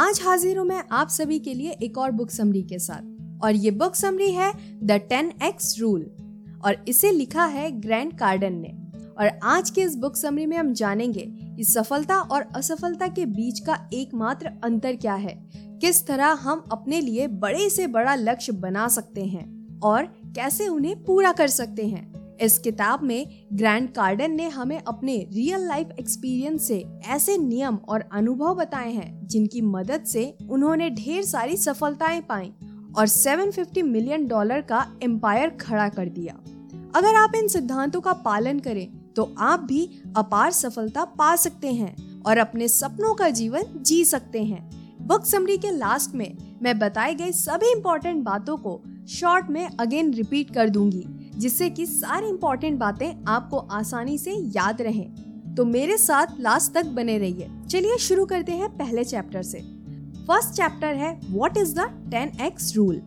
आज हाजिर हूँ मैं आप सभी के लिए एक और बुक समरी के साथ। और ये बुक समरी है द टेन एक्स रूल और इसे लिखा है ग्रैंड कार्डन ने। और आज के इस बुक समरी में हम जानेंगे कि सफलता और असफलता के बीच का एकमात्र अंतर क्या है। किस तरह हम अपने लिए बड़े से बड़ा लक्ष्य बना सकते हैं और कैसे उन्हें पूरा कर सकते हैं। इस किताब में ग्रैंड कार्डन ने हमें अपने रियल लाइफ एक्सपीरियंस से ऐसे नियम और अनुभव बताए हैं, जिनकी मदद से उन्होंने ढेर सारी सफलताएँ पाई और 750 मिलियन डॉलर का एम्पायर खड़ा कर दिया। अगर आप इन सिद्धांतों का पालन करें तो आप भी अपार सफलता पा सकते हैं और अपने सपनों का जीवन जी सकते हैं। बुक समरी के लास्ट में मैं बताए गए सभी इम्पोर्टेंट बातों को शॉर्ट में अगेन रिपीट कर दूँगी। जिससे कि सारी इम्पोर्टेंट बातें आपको आसानी से याद रहें। तो मेरे साथ लास्ट तक बने रहिए। चलिए शुरू करते हैं पहले चैप्टर से। फ़र्स्ट चैप्टर है what is the 10x rule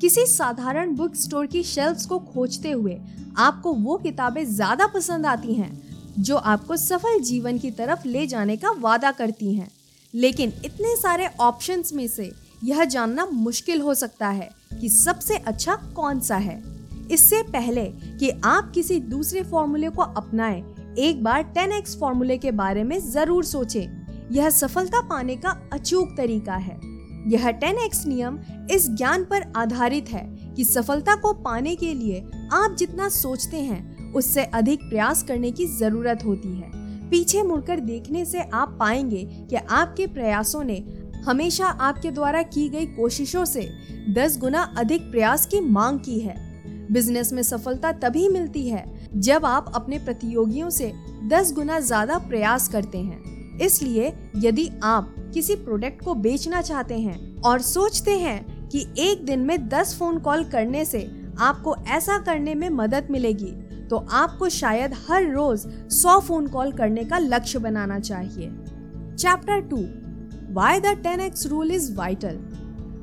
किसी साधारण बुक स्टोर की शेल्फ्स को खोजते हुए आपको वो किताबें ज़्यादा पसंद आती हैं, जो आपको सफल जीवन की तरफ़ ले जाने का वादा करती हैं। लेकिन इतने सारे ऑप्शंस में से यह जानना मुश्किल हो सकता है कि सबसे अच्छा कौन सा है। इससे पहले कि आप किसी दूसरे फॉर्मूले को अपनाएँ, एक बार 10x फॉर्मूले के बारे में ज़रूर सोचें। यह सफलता पाने का अचूक तरीका है। यह 10x नियम इस ज्ञान पर आधारित है कि सफलता को पाने के लिए आप जितना सोचते हैं उससे अधिक प्रयास करने की ज़रूरत होती है। पीछे मुड़कर देखने से आप पाएँगे कि आपके प्रयासों ने हमेशा आपके द्वारा की गई कोशिशों से 10 गुना अधिक प्रयास की मांग की है। बिज़नेस में सफलता तभी मिलती है जब आप अपने प्रतियोगियों से 10 गुना ज़्यादा प्रयास करते हैं। इसलिए यदि आप किसी प्रोडक्ट को बेचना चाहते हैं और सोचते हैं कि एक दिन में 10 फ़ोन कॉल करने से आपको ऐसा करने में मदद मिलेगी तो आपको शायद हर रोज 100 फ़ोन कॉल करने का लक्ष्य बनाना चाहिए। Chapter two why the ten X rule is vital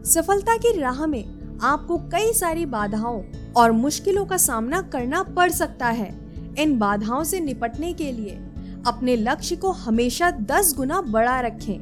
सफलता की राह में आपको कई सारी बाधाओं और मुश्किलों का सामना करना पड़ सकता है इन बाधाओं से निपटने के लिए। अपने लक्ष्य को हमेशा दस गुना बड़ा रखें,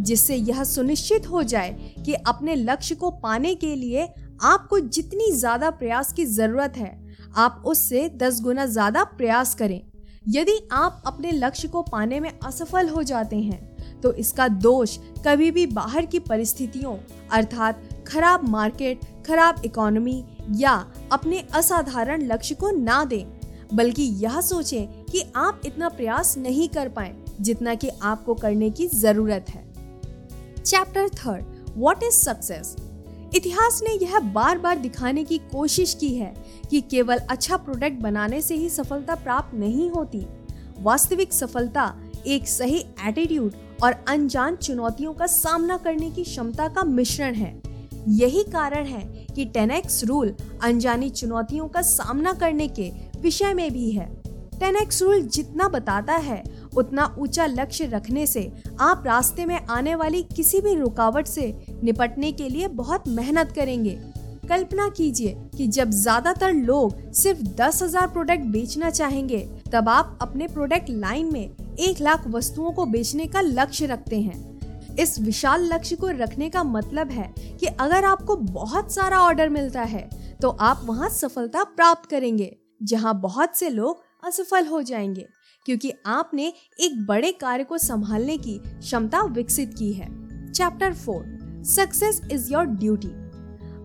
जिससे यह सुनिश्चित हो जाए कि अपने लक्ष्य को पाने के लिए आपको जितनी ज़्यादा प्रयास की ज़रूरत है, आप उससे दस गुना ज़्यादा प्रयास करें। यदि आप अपने लक्ष्य को पाने में असफल हो जाते हैं तो इसका दोष कभी भी बाहर की परिस्थितियों, अर्थात खराब मार्केट, खराब इकोनॉमी या अपने असाधारण लक्ष्य को ना दें, बल्कि यह सोचें कि आप इतना प्रयास नहीं कर पाए जितना कि आपको करने की ज़रूरत है। Chapter third what is success इतिहास ने यह बार बार दिखाने की कोशिश की है कि केवल अच्छा प्रोडक्ट बनाने से ही सफलता प्राप्त नहीं होती। वास्तविक सफलता एक सही एटीट्यूड और अनजान चुनौतियों का सामना करने की क्षमता का मिश्रण है। यही कारण है कि 10x रूल अनजानी चुनौतियों का सामना करने के विषय में भी है। 10x रूल जितना बताता है, उतना ऊँचा लक्ष्य रखने से आप रास्ते में आने वाली किसी भी रुकावट से निपटने के लिए बहुत मेहनत करेंगे। कल्पना कीजिए कि जब ज़्यादातर लोग सिर्फ़ दस हज़ार प्रोडक्ट बेचना चाहेंगे, तब आप अपने प्रोडक्ट लाइन में एक लाख वस्तुओं को बेचने का लक्ष्य रखते हैं। इस विशाल लक्ष्य को रखने का मतलब है कि अगर आपको बहुत सारा ऑर्डर मिलता है तो आप वहाँ सफलता प्राप्त करेंगे, जहाँ बहुत से लोग असफल हो जाएँगे, क्योंकि आपने एक बड़े कार्य को संभालने की क्षमता विकसित की है। Chapter four success is your duty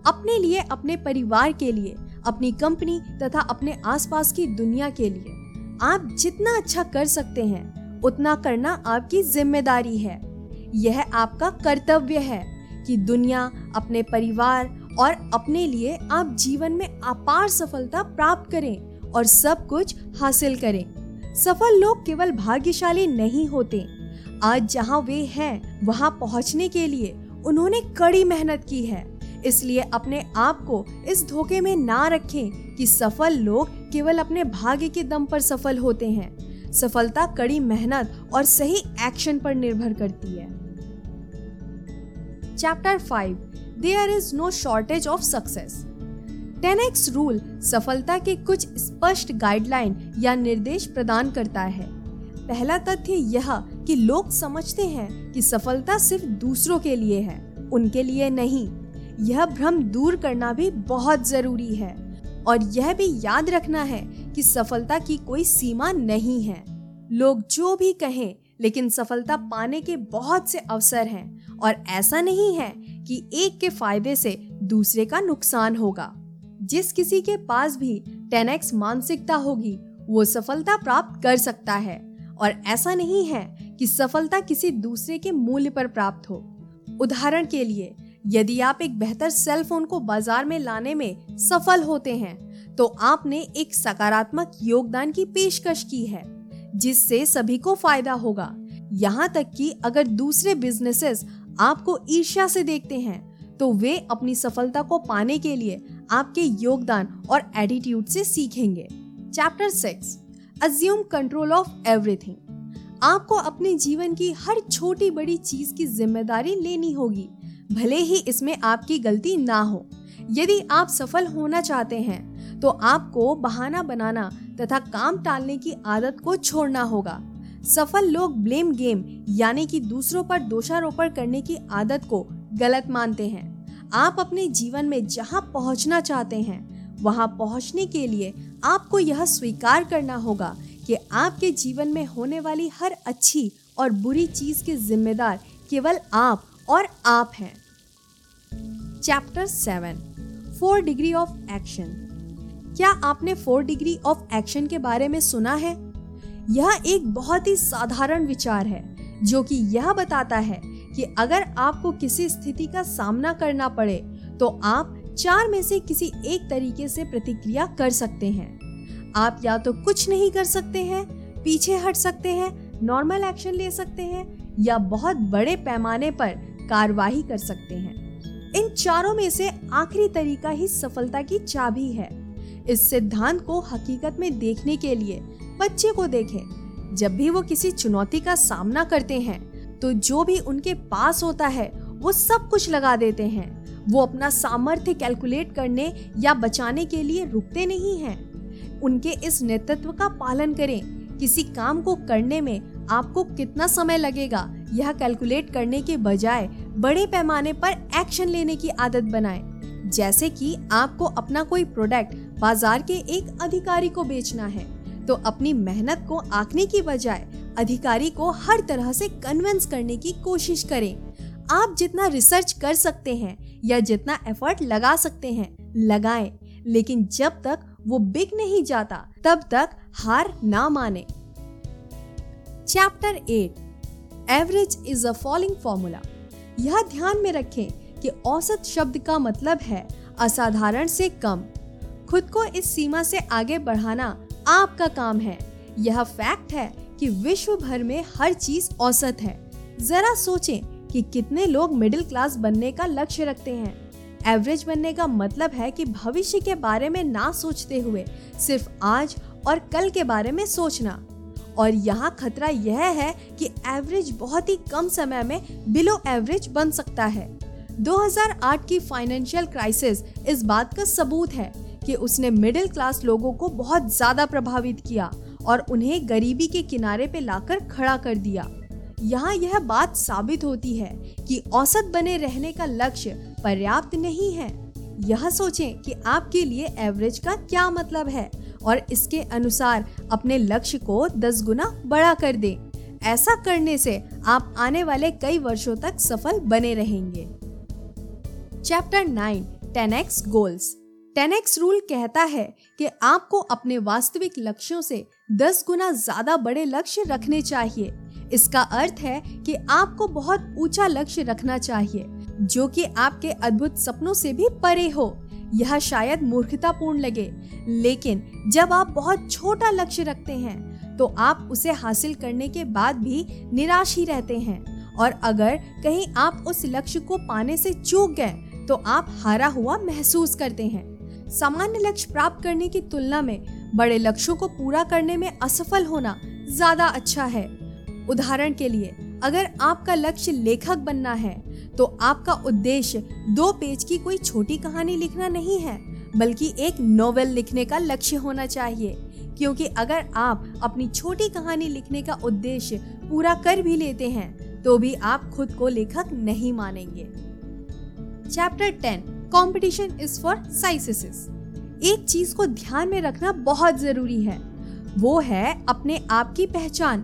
अपने लिए, अपने परिवार के लिए, अपनी कंपनी तथा अपने आसपास की दुनिया के लिए। आप जितना अच्छा कर सकते हैं, उतना करना आपकी ज़िम्मेदारी है। यह आपका कर्तव्य है कि दुनिया अपने परिवार और अपने लिए आप जीवन में अपार सफलता प्राप्त करें और सब कुछ हासिल करें। सफल लोग केवल भाग्यशाली नहीं होते। आज जहाँ वे हैं, वहाँ पहुँचने के लिए उन्होंने कड़ी मेहनत की है। इसलिए अपने आप को इस धोखे में ना रखें कि सफल लोग केवल अपने भाग्य के दम पर सफल होते हैं। सफलता कड़ी मेहनत और सही एक्शन पर निर्भर करती है। Chapter five there is no shortage of success 10x rule सफलता के कुछ स्पष्ट गाइडलाइन या निर्देश प्रदान करता है। पहला तथ्य यह कि लोग समझते हैं कि सफलता सिर्फ़ दूसरों के लिए है, उनके लिए नहीं। यह भ्रम दूर करना भी बहुत ज़रूरी है। और यह भी याद रखना है कि सफलता की कोई सीमा नहीं है। लोग जो भी कहें, लेकिन सफलता पाने के बहुत से अवसर हैं। और ऐसा नहीं है कि एक के फ़ायदे से दूसरे का नुकसान होगा। जिस किसी के पास भी 10x मानसिकता होगी, वो सफलता प्राप्त कर सकता है। और ऐसा नहीं है कि सफलता किसी दूसरे के मूल्य पर प्राप्त हो। उदाहरण के लिए, यदि आप एक बेहतर सेल फ़ोन को बाज़ार में लाने में सफल होते हैं तो आपने एक सकारात्मक योगदान की पेशकश की है, जिससे सभी को फ़ायदा होगा। यहाँ तक कि अगर दूसरे बिजनेसेस आपको ईर्ष्या से देखते हैं तो वे अपनी सफलता को पाने के लिए आपके योगदान और एटीट्यूड से सीखेंगे। Chapter six assume control of everything आपको अपने जीवन की हर छोटी बड़ी चीज़ की ज़िम्मेदारी लेनी होगी, भले ही इसमें आपकी गलती ना हो। यदि आप सफल होना चाहते हैं तो आपको बहाना बनाना तथा काम टालने की आदत को छोड़ना होगा। सफल लोग ब्लेम गेम, यानी कि दूसरों पर दोषारोपण करने की आदत को गलत मानते हैं। आप अपने जीवन में जहाँ पहुँचना चाहते हैं, वहाँ पहुँचने के लिए आपको यह स्वीकार करना होगा कि आपके जीवन में होने वाली हर अच्छी और बुरी चीज़ के जिम्मेदार केवल आप और आप हैं। Chapter seven four degree of action क्या आपने फोर डिग्री ऑफ़ एक्शन के बारे में सुना है? यह एक बहुत ही साधारण विचार है, जो कि यह बताता है कि अगर आपको किसी स्थिति का सामना करना पड़े तो आप चार में से किसी एक तरीके से प्रतिक्रिया कर सकते हैं। आप या तो कुछ नहीं कर सकते हैं, पीछे हट सकते हैं नॉर्मल एक्शन ले सकते हैं, या बहुत बड़े पैमाने पर कार्रवाई कर सकते हैं। इन चारों में से आखिरी तरीका ही सफलता की चाबी है। इस सिद्धांत को हकीकत में देखने के लिए बच्चे को देखें। जब भी वो किसी चुनौती का सामना करते हैं तो जो भी उनके पास होता है, वो सब कुछ लगा देते हैं। वो अपना सामर्थ्य कैलकुलेट करने या बचाने के लिए रुकते नहीं हैं। उनके इस नेतृत्व का पालन करें। किसी काम को करने में आपको कितना समय लगेगा, यह कैलकुलेट करने के बजाय बड़े पैमाने पर एक्शन लेने की आदत बनाएँ। जैसे कि आपको अपना कोई प्रोडक्ट बाज़ार के एक अधिकारी को बेचना है। तो अपनी मेहनत को आंकने की बजाय अधिकारी को हर तरह से कन्विंस करने की कोशिश करें। आप जितना रिसर्च कर सकते हैं या जितना एफर्ट लगा सकते हैं, लगाएँ, लेकिन जब तक वो बिक नहीं जाता, तब तक हार ना माने। Chapter eight average is a failing formula यह ध्यान में रखें कि औसत शब्द का मतलब है असाधारण से कम। खुद को इस सीमा से आगे बढ़ाना आपका काम है। यह फैक्ट है कि विश्व भर में हर चीज़ औसत है। जरा सोचें कि कितने लोग मिडिल क्लास बनने का लक्ष्य रखते हैं। एवरेज बनने का मतलब है कि भविष्य के बारे में ना सोचते हुए सिर्फ़ आज और कल के बारे में सोचना। और यहाँ खतरा यह है कि एवरेज बहुत ही कम समय में बिलो एवरेज बन सकता है। 2008 की फाइनेंशियल क्राइसिस इस बात का सबूत है। कि उसने मिडिल क्लास लोगों को बहुत ज़्यादा प्रभावित किया और उन्हें गरीबी के किनारे पे लाकर खड़ा कर दिया। यहाँ यह बात साबित होती है कि औसत बने रहने का लक्ष्य पर्याप्त नहीं है। यह सोचें कि आपके लिए एवरेज का क्या मतलब है और इसके अनुसार अपने लक्ष्य को दस गुना बड़ा कर दें। ऐसा करने से आप आने वाले कई वर्षों तक सफल बने रहेंगे। Chapter nine ten X goals ten X rule कहता है कि आपको अपने वास्तविक लक्ष्यों से दस गुना ज़्यादा बड़े लक्ष्य रखने चाहिए। इसका अर्थ है कि आपको बहुत ऊँचा लक्ष्य रखना चाहिए, जो कि आपके अद्भुत सपनों से भी परे हो। यह शायद मूर्खतापूर्ण लगे, लेकिन जब आप बहुत छोटा लक्ष्य रखते हैं तो आप उसे हासिल करने के बाद भी निराश ही रहते हैं। और अगर कहीं आप उस लक्ष्य को पाने से चूक गए तो आप हारा हुआ महसूस करते हैं। सामान्य लक्ष्य प्राप्त करने की तुलना में बड़े लक्ष्यों को पूरा करने में असफल होना ज़्यादा अच्छा है। उदाहरण के लिए, अगर आपका लक्ष्य लेखक बनना है तो आपका उद्देश्य दो पेज की कोई छोटी कहानी लिखना नहीं है, बल्कि एक नोवेल लिखने का लक्ष्य होना चाहिए। क्योंकि अगर आप अपनी छोटी कहानी लिखने का उद्देश्य पूरा कर भी लेते हैं तो भी आप खुद को लेखक नहीं मानेंगे। Chapter ten competition is for sissies एक चीज़ को ध्यान में रखना बहुत ज़रूरी है। वो है अपने आप की पहचान।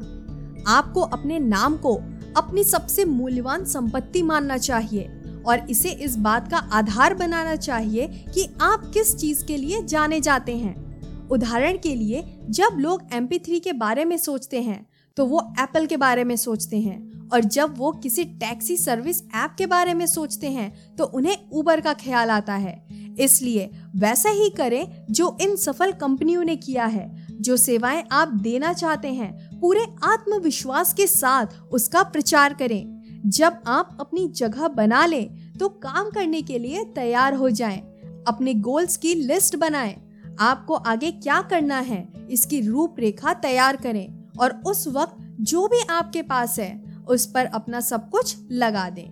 आपको अपने नाम को अपनी सबसे मूल्यवान संपत्ति मानना चाहिए और इसे इस बात का आधार बनाना चाहिए कि आप किस चीज़ के लिए जाने जाते हैं। उदाहरण के लिए, जब लोग एम के बारे में सोचते हैं तो वो एप्पल के बारे में सोचते हैं। और जब वो किसी टैक्सी सर्विस ऐप के बारे में सोचते हैं तो उन्हें उबर का ख्याल आता है। इसलिए वैसा ही करें जो इन सफल कंपनियों ने किया है, जो सेवाएँ आप देना चाहते हैं। पूरे आत्मविश्वास के साथ उसका प्रचार करें। जब आप अपनी जगह बना लें तो काम करने के लिए तैयार हो जाएँ। अपने गोल्स की लिस्ट बनाएँ। आपको आगे क्या करना है, इसकी रूपरेखा तैयार करें। और उस वक्त जो भी आपके पास है उस पर अपना सब कुछ लगा दें।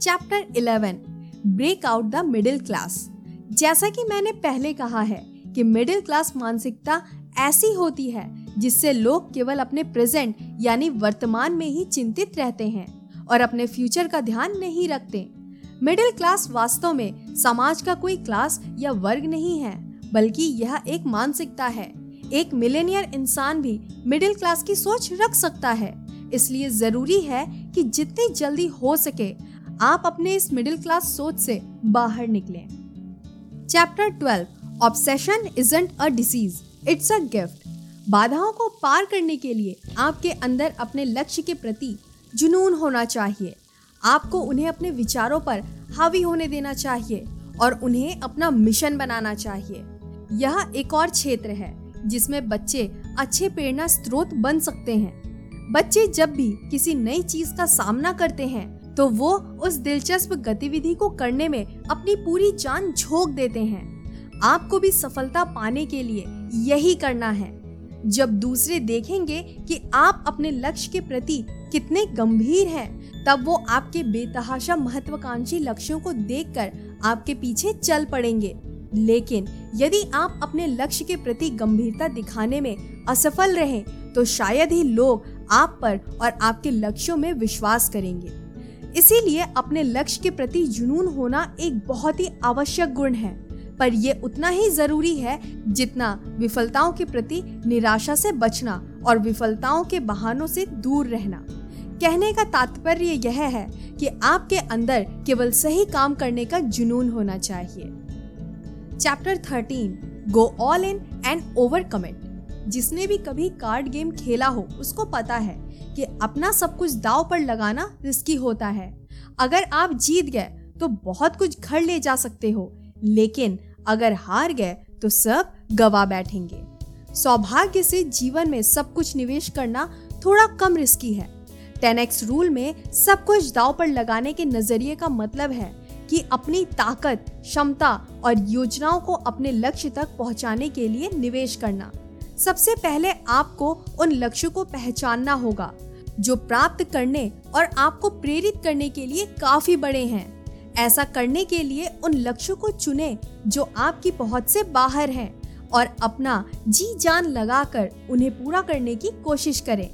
Chapter 11 break out the middle class जैसा कि मैंने पहले कहा है कि मिडिल क्लास मानसिकता ऐसी होती है जिससे लोग केवल अपने प्रेजेंट यानी वर्तमान में ही चिंतित रहते हैं और अपने फ्यूचर का ध्यान नहीं रखते। मिडिल क्लास वास्तव में समाज का कोई क्लास या वर्ग नहीं है, बल्कि यह एक मानसिकता है। एक मिलेनियर इंसान भी मिडिल क्लास की सोच रख सकता है। इसलिए ज़रूरी है कि जितनी जल्दी हो सके आप अपने इस मिडिल क्लास सोच से बाहर निकलें। Chapter 12 obsession isn't a disease it's a gift बाधाओं को पार करने के लिए आपके अंदर अपने लक्ष्य के प्रति जुनून होना चाहिए। आपको उन्हें अपने विचारों पर हावी होने देना चाहिए और उन्हें अपना मिशन बनाना चाहिए। यह एक और क्षेत्र है जिसमें बच्चे अच्छे प्रेरणा स्रोत बन सकते हैं। बच्चे जब भी किसी नई चीज़ का सामना करते हैं तो वो उस दिलचस्प गतिविधि को करने में अपनी पूरी जान झोंक देते हैं। आपको भी सफलता पाने के लिए यही करना है। जब दूसरे देखेंगे कि आप अपने लक्ष्य के प्रति कितने गंभीर हैं, तब वो आपके बेतहाशा महत्वाकांक्षी लक्ष्यों को देखकर आपके पीछे चल पड़ेंगे। लेकिन यदि आप अपने लक्ष्य के प्रति गंभीरता दिखाने में असफल रहे तो शायद ही लोग आप पर और आपके लक्ष्यों में विश्वास करेंगे। इसीलिए अपने लक्ष्य के प्रति जुनून होना एक बहुत ही आवश्यक गुण है, पर यह उतना ही ज़रूरी है जितना विफलताओं के प्रति निराशा से बचना और विफलताओं के बहानों से दूर रहना। कहने का तात्पर्य यह है कि आपके अंदर केवल सही काम करने का जुनून होना चाहिए। Chapter thirteen go all in and overcommit जिसने भी कभी कार्ड गेम खेला हो, उसको पता है कि अपना सब कुछ दाव पर लगाना रिस्की होता है। अगर आप जीत गए तो बहुत कुछ घर ले जा सकते हो, लेकिन अगर हार गए तो सब गवा बैठेंगे। सौभाग्य से जीवन में सब कुछ निवेश करना थोड़ा कम रिस्की है। टेन एक्स रूल में सब कुछ दाव पर लगाने के नज़रिए का मतलब है कि अपनी ताकत, क्षमता और योजनाओं को अपने लक्ष्य तक पहुँचाने के लिए निवेश करना। सबसे पहले आपको उन लक्ष्यों को पहचानना होगा, जो प्राप्त करने और आपको प्रेरित करने के लिए काफ़ी बड़े हैं। ऐसा करने के लिए उन लक्ष्यों को चुने, जो आपकी पहुँच से बाहर हैं, और अपना जी जान लगाकर उन्हें पूरा करने की कोशिश करें।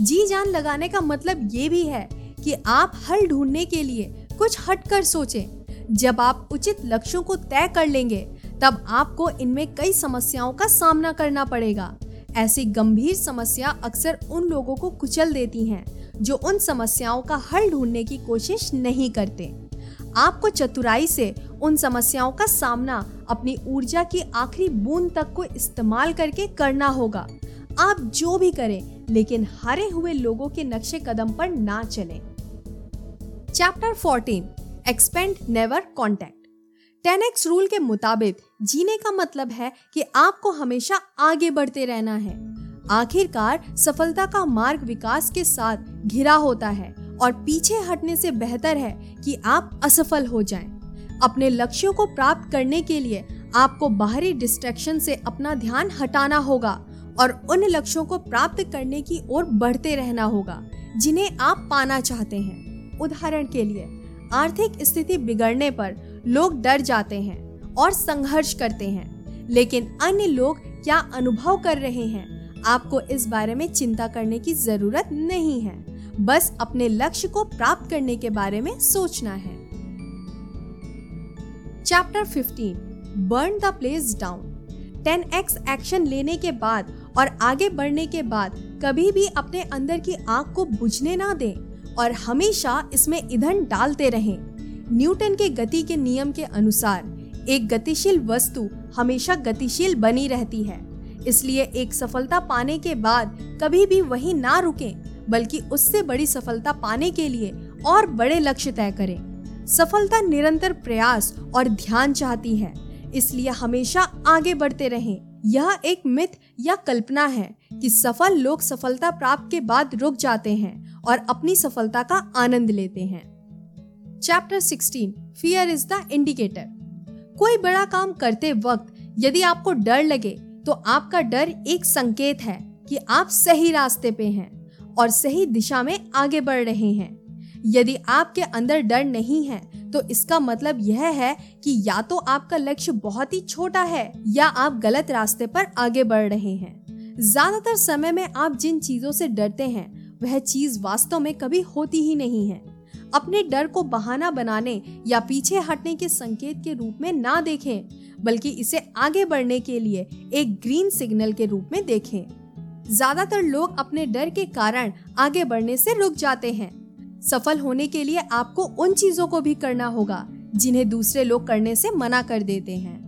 जी जान लगाने का मतलब ये भी है कि आप हल ढूँढने के लिए कुछ हटकर सोचें। जब आप उचित लक्ष्यों को तय कर लेंगे तब आपको इनमें कई समस्याओं का सामना करना पड़ेगा। ऐसी गंभीर समस्या अक्सर उन लोगों को कुचल देती हैं, जो उन समस्याओं का हल ढूँढने की कोशिश नहीं करते। आपको चतुराई से उन समस्याओं का सामना अपनी ऊर्जा की आखिरी बूंद तक को इस्तेमाल करके करना होगा। आप जो भी करें, लेकिन हारे हुए लोगों के नक्शे कदम पर ना चलें। Chapter 14 expand never contract ten X rule के मुताबिक जीने का मतलब है कि आपको हमेशा आगे बढ़ते रहना है। आखिरकार, सफलता का मार्ग विकास के साथ घिरा होता है और पीछे हटने से बेहतर है कि आप असफल हो जाएँ। अपने लक्ष्यों को प्राप्त करने के लिए आपको बाहरी डिस्ट्रैक्शन से अपना ध्यान हटाना होगा और उन लक्ष्यों को प्राप्त करने की ओर बढ़ते रहना होगा, जिन्हें आप पाना चाहते हैं। उदाहरण के लिए, आर्थिक स्थिति बिगड़ने पर लोग डर जाते हैं। और संघर्ष करते हैं। लेकिन अन्य लोग क्या अनुभव कर रहे हैं? आपको इस बारे में चिंता करने की ज़रूरत नहीं है। बस अपने लक्ष्य को प्राप्त करने के बारे में सोचना है। Chapter 15 burn the place down 10x action लेने के बाद और आगे बढ़ने के बाद कभी भी अपने अंदर की आग को बुझने ना दें और हमेशा इसमें ईंधन डालते रहें। न्यूटन के गति के नियम के अनुसार एक गतिशील वस्तु हमेशा गतिशील बनी रहती है। इसलिए एक सफलता पाने के बाद कभी भी वहीं ना रुकें, बल्कि उससे बड़ी सफलता पाने के लिए और बड़े लक्ष्य तय करें। सफलता निरंतर प्रयास और ध्यान चाहती है, इसलिए हमेशा आगे बढ़ते रहें। यह एक मिथ या कल्पना है कि सफल लोग सफलता प्राप्त के बाद रुक जाते हैं और अपनी सफलता का आनंद लेते हैं। Chapter 16 fear is the indicator कोई बड़ा काम करते वक्त यदि आपको डर लगे तो आपका डर एक संकेत है कि आप सही रास्ते पे हैं और सही दिशा में आगे बढ़ रहे हैं। यदि आपके अंदर डर नहीं है तो इसका मतलब यह है कि या तो आपका लक्ष्य बहुत ही छोटा है या आप गलत रास्ते पर आगे बढ़ रहे हैं। ज़्यादातर समय में आप जिन चीज़ों से डरते हैं, वह चीज़ वास्तव में कभी होती ही नहीं है। अपने डर को बहाना बनाने या पीछे हटने के संकेत के रूप में ना देखें, बल्कि इसे आगे बढ़ने के लिए एक ग्रीन सिग्नल के रूप में देखें। ज़्यादातर लोग अपने डर के कारण आगे बढ़ने से रुक जाते हैं। सफल होने के लिए आपको उन चीज़ों को भी करना होगा, जिन्हें दूसरे लोग करने से मना कर देते हैं।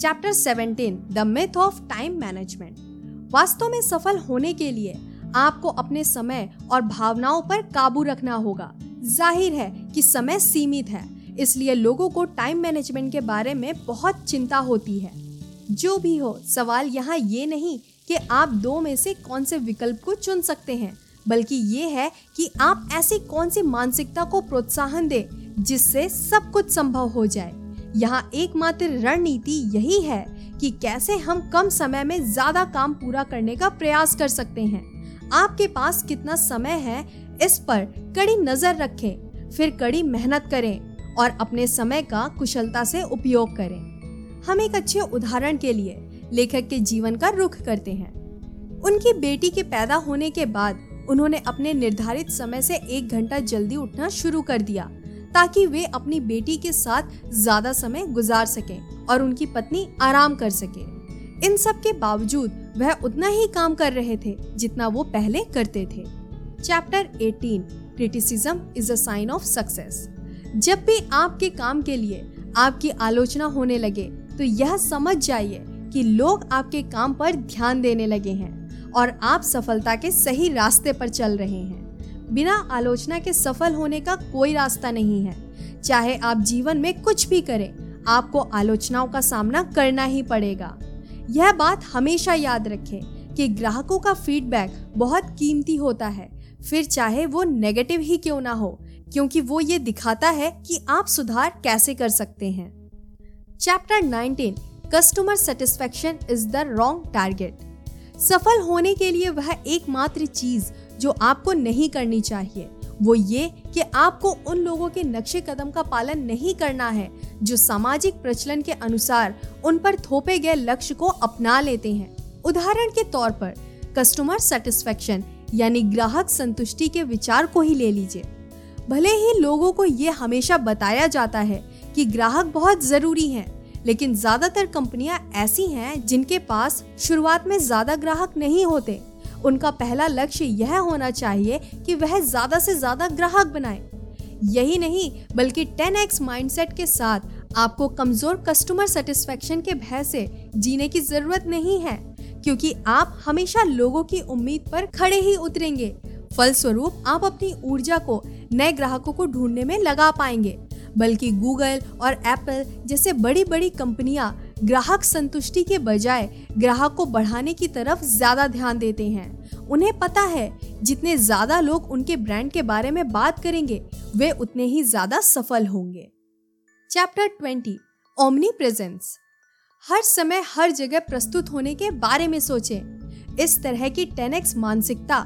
Chapter 17 the myth of time management वास्तव में सफल होने के लिए आपको अपने समय और भावनाओं पर काबू रखना होगा। ज़ाहिर है कि समय सीमित है, इसलिए लोगों को टाइम मैनेजमेंट के बारे में बहुत चिंता होती है। जो भी हो, सवाल यहाँ ये नहीं कि आप दो में से कौन से विकल्प को चुन सकते हैं, बल्कि ये है कि आप ऐसी कौन सी मानसिकता को प्रोत्साहन दे जिससे सब कुछ संभव हो जाए। यहाँ एकमात्र रणनीति यही है कि कैसे हम कम समय में ज़्यादा काम पूरा करने का प्रयास कर सकते हैं। आपके पास कितना समय है, इस पर कड़ी नज़र रखें, फिर कड़ी मेहनत करें और अपने समय का कुशलता से उपयोग करें। हम एक अच्छे उदाहरण के लिए लेखक के जीवन का रुख करते हैं। उनकी बेटी के पैदा होने के बाद उन्होंने अपने निर्धारित समय से एक घंटा जल्दी उठना शुरू कर दिया, ताकि वे अपनी बेटी के साथ ज़्यादा समय गुजार सकें और उनकी पत्नी आराम कर सके। इन सब के बावजूद वह उतना ही काम कर रहे थे जितना वो पहले करते थे। Chapter 18 criticism is a sign of success जब भी आपके काम के लिए आपकी आलोचना होने लगे तो यह समझ जाइए कि लोग आपके काम पर ध्यान देने लगे हैं और आप सफलता के सही रास्ते पर चल रहे हैं। बिना आलोचना के सफल होने का कोई रास्ता नहीं है। चाहे आप जीवन में कुछ भी करें, आपको आलोचनाओं का सामना करना ही पड़ेगा। यह बात हमेशा याद रखें कि ग्राहकों का फीडबैक बहुत कीमती होता है। फिर चाहे वो नेगेटिव ही क्यों ना हो, क्योंकि वो ये दिखाता है कि आप सुधार कैसे कर सकते हैं। Chapter 19 customer satisfaction is the wrong target सफल होने के लिए वह एकमात्र चीज़ जो आपको नहीं करनी चाहिए। वो ये कि आपको उन लोगों के नक्शे कदम का पालन नहीं करना है जो सामाजिक प्रचलन के अनुसार उन पर थोपे गए लक्ष्य को अपना लेते हैं। उदाहरण के तौर पर कस्टमर सेटिस्फेक्शन यानी ग्राहक संतुष्टि के विचार को ही ले लीजिए। भले ही लोगों को ये हमेशा बताया जाता है कि ग्राहक बहुत ज़रूरी हैं, लेकिन ज़्यादातर कंपनियाँ ऐसी हैं जिनके पास शुरुआत में ज़्यादा ग्राहक नहीं होते। उनका पहला लक्ष्य यह होना चाहिए कि वह ज़्यादा से ज़्यादा ग्राहक बनाए। यही नहीं, बल्कि 10x माइंडसेट के साथ आपको कमज़ोर कस्टमर सेटिस्फेक्शन के भय से जीने की ज़रूरत नहीं है, क्योंकि आप हमेशा लोगों की उम्मीद पर खड़े ही उतरेंगे। फलस्वरूप, आप अपनी ऊर्जा को नए ग्राहकों को ढूँढने में लगा पाएँगे, बल्कि गूगल और एप्पल जैसे बड़ी बड़ी कंपनियाँ ग्राहक संतुष्टि के बजाय ग्राहक को बढ़ाने की तरफ़ ज़्यादा ध्यान देते हैं। उन्हें पता है, जितने ज़्यादा लोग उनके ब्रांड के बारे में बात करेंगे, वे उतने ही ज़्यादा सफल होंगे। चैप्टर ट्वेंटी ओमनी प्रेजेंस हर समय हर जगह प्रस्तुत होने के बारे में सोचें। इस तरह की टेनेक्स मानसिकता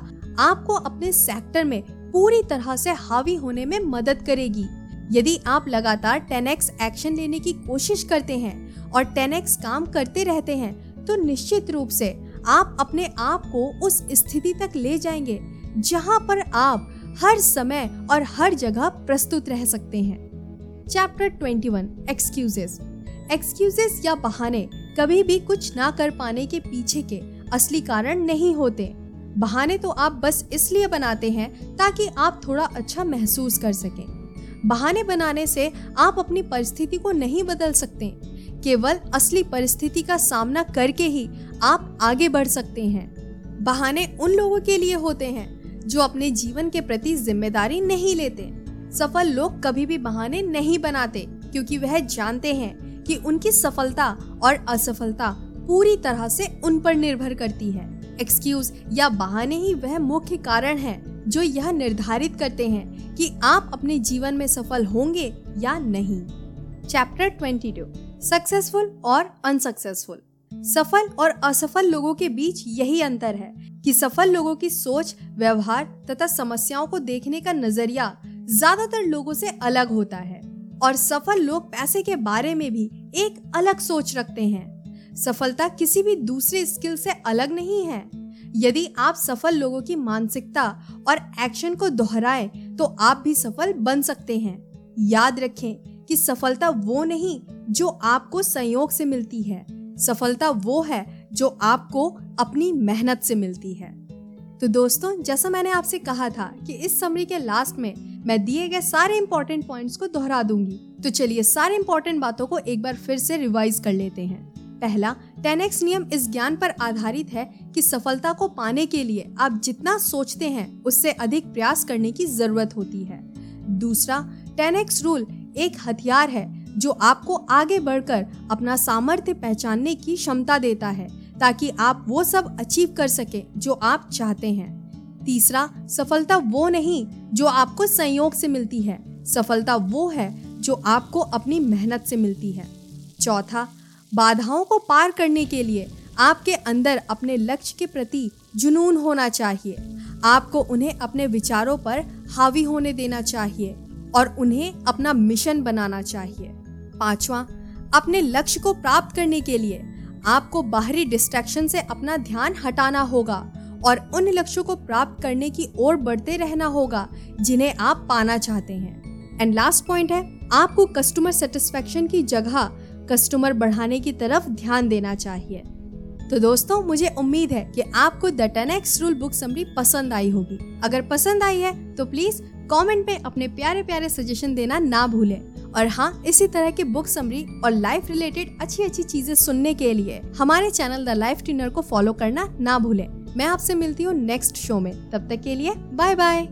आपको अपने सेक्टर में पूरी तरह से हावी होने में मदद करेगी। यदि आप लगातार 10x एक्शन लेने की कोशिश करते हैं और 10x काम करते रहते हैं तो निश्चित रूप से आप अपने आप को उस स्थिति तक ले जाएँगे, जहाँ पर आप हर समय और हर जगह प्रस्तुत रह सकते हैं। चैप्टर 21 एक्सक्यूजेस एक्सक्यूजेस या बहाने कभी भी कुछ ना कर पाने के पीछे के असली कारण नहीं होते। बहाने तो आप बस इसलिए बनाते हैं ताकि आप थोड़ा अच्छा महसूस कर सकें। बहाने बनाने से आप अपनी परिस्थिति को नहीं बदल सकते। केवल असली परिस्थिति का सामना करके ही आप आगे बढ़ सकते हैं। बहाने उन लोगों के लिए होते हैं जो अपने जीवन के प्रति ज़िम्मेदारी नहीं लेते। सफल लोग कभी भी बहाने नहीं बनाते, क्योंकि वह जानते हैं कि उनकी सफलता और असफलता पूरी तरह से उन पर निर्भर करती है। एक्सक्यूज या बहाने ही वह मुख्य कारण है जो यह निर्धारित करते हैं कि आप अपने जीवन में सफल होंगे या नहीं। चैप्टर 22 सक्सेसफुल और अनसक्सेसफुल। सफल और असफल लोगों के बीच यही अंतर है कि सफल लोगों की सोच, व्यवहार तथा समस्याओं को देखने का नज़रिया ज़्यादातर लोगों से अलग होता है और सफल लोग पैसे के बारे में भी एक अलग सोच रखते हैं। सफलता किसी भी दूसरे स्किल से अलग नहीं है। यदि आप सफल लोगों की मानसिकता और एक्शन को दोहराएँ तो आप भी सफल बन सकते हैं। याद रखें कि सफलता वो नहीं जो आपको संयोग से मिलती है। सफलता वो है जो आपको अपनी मेहनत से मिलती है। तो दोस्तों, जैसा मैंने आपसे कहा था कि इस समरी के लास्ट में मैं दिए गए सारे इम्पोर्टेंट पॉइंट्स को दोहरा दूँगी। तो चलिए सारे इम्पोर्टेंट बातों को एक बार फिर से रिवाइज कर लेते हैं। पहला टेनेक्स नियम इस ज्ञान पर आधारित है कि सफलता को पाने के लिए आप जितना सोचते हैं, उससे अधिक प्रयास करने की ज़रूरत होती है। दूसरा टेनेक्स रूल एक हथियार है जो आपको आगे बढ़कर अपना सामर्थ्य पहचानने की क्षमता देता है, ताकि आप वो सब अचीव कर सके जो आप चाहते हैं। तीसरा, सफलता वो नहीं जो आपको संयोग से मिलती है। सफलता वो है जो आपको अपनी मेहनत से मिलती है। चौथा, बाधाओं को पार करने के लिए आपके अंदर अपने लक्ष्य के प्रति जुनून होना चाहिए। आपको उन्हें अपने विचारों पर हावी होने देना चाहिए और उन्हें अपना मिशन बनाना चाहिए। पांचवा, अपने लक्ष्य को प्राप्त करने के लिए आपको बाहरी डिस्ट्रैक्शन से अपना ध्यान हटाना होगा और उन लक्ष्यों को प्राप्त करने की ओर बढ़ते रहना होगा जिन्हें आप पाना चाहते हैं। एंड लास्ट पॉइंट है, आपको कस्टमर सेटिस्फेक्शन की जगह कस्टमर बढ़ाने की तरफ़ ध्यान देना चाहिए। तो दोस्तों, मुझे उम्मीद है कि आपको the ten X rule book summary पसंद आई होगी। अगर पसंद आई है तो प्लीज़ कमेंट में अपने प्यारे प्यारे सजेशन देना ना भूलें। और हाँ इसी तरह के बुक समरी और लाइफ रिलेटेड अच्छी अच्छी चीज़ें सुनने के लिए हमारे चैनल द लाइफ ट्रेनर को फॉलो करना ना भूलें। मैं आपसे मिलती हूँ नेक्स्ट शो में। तब तक के लिए बाय बाय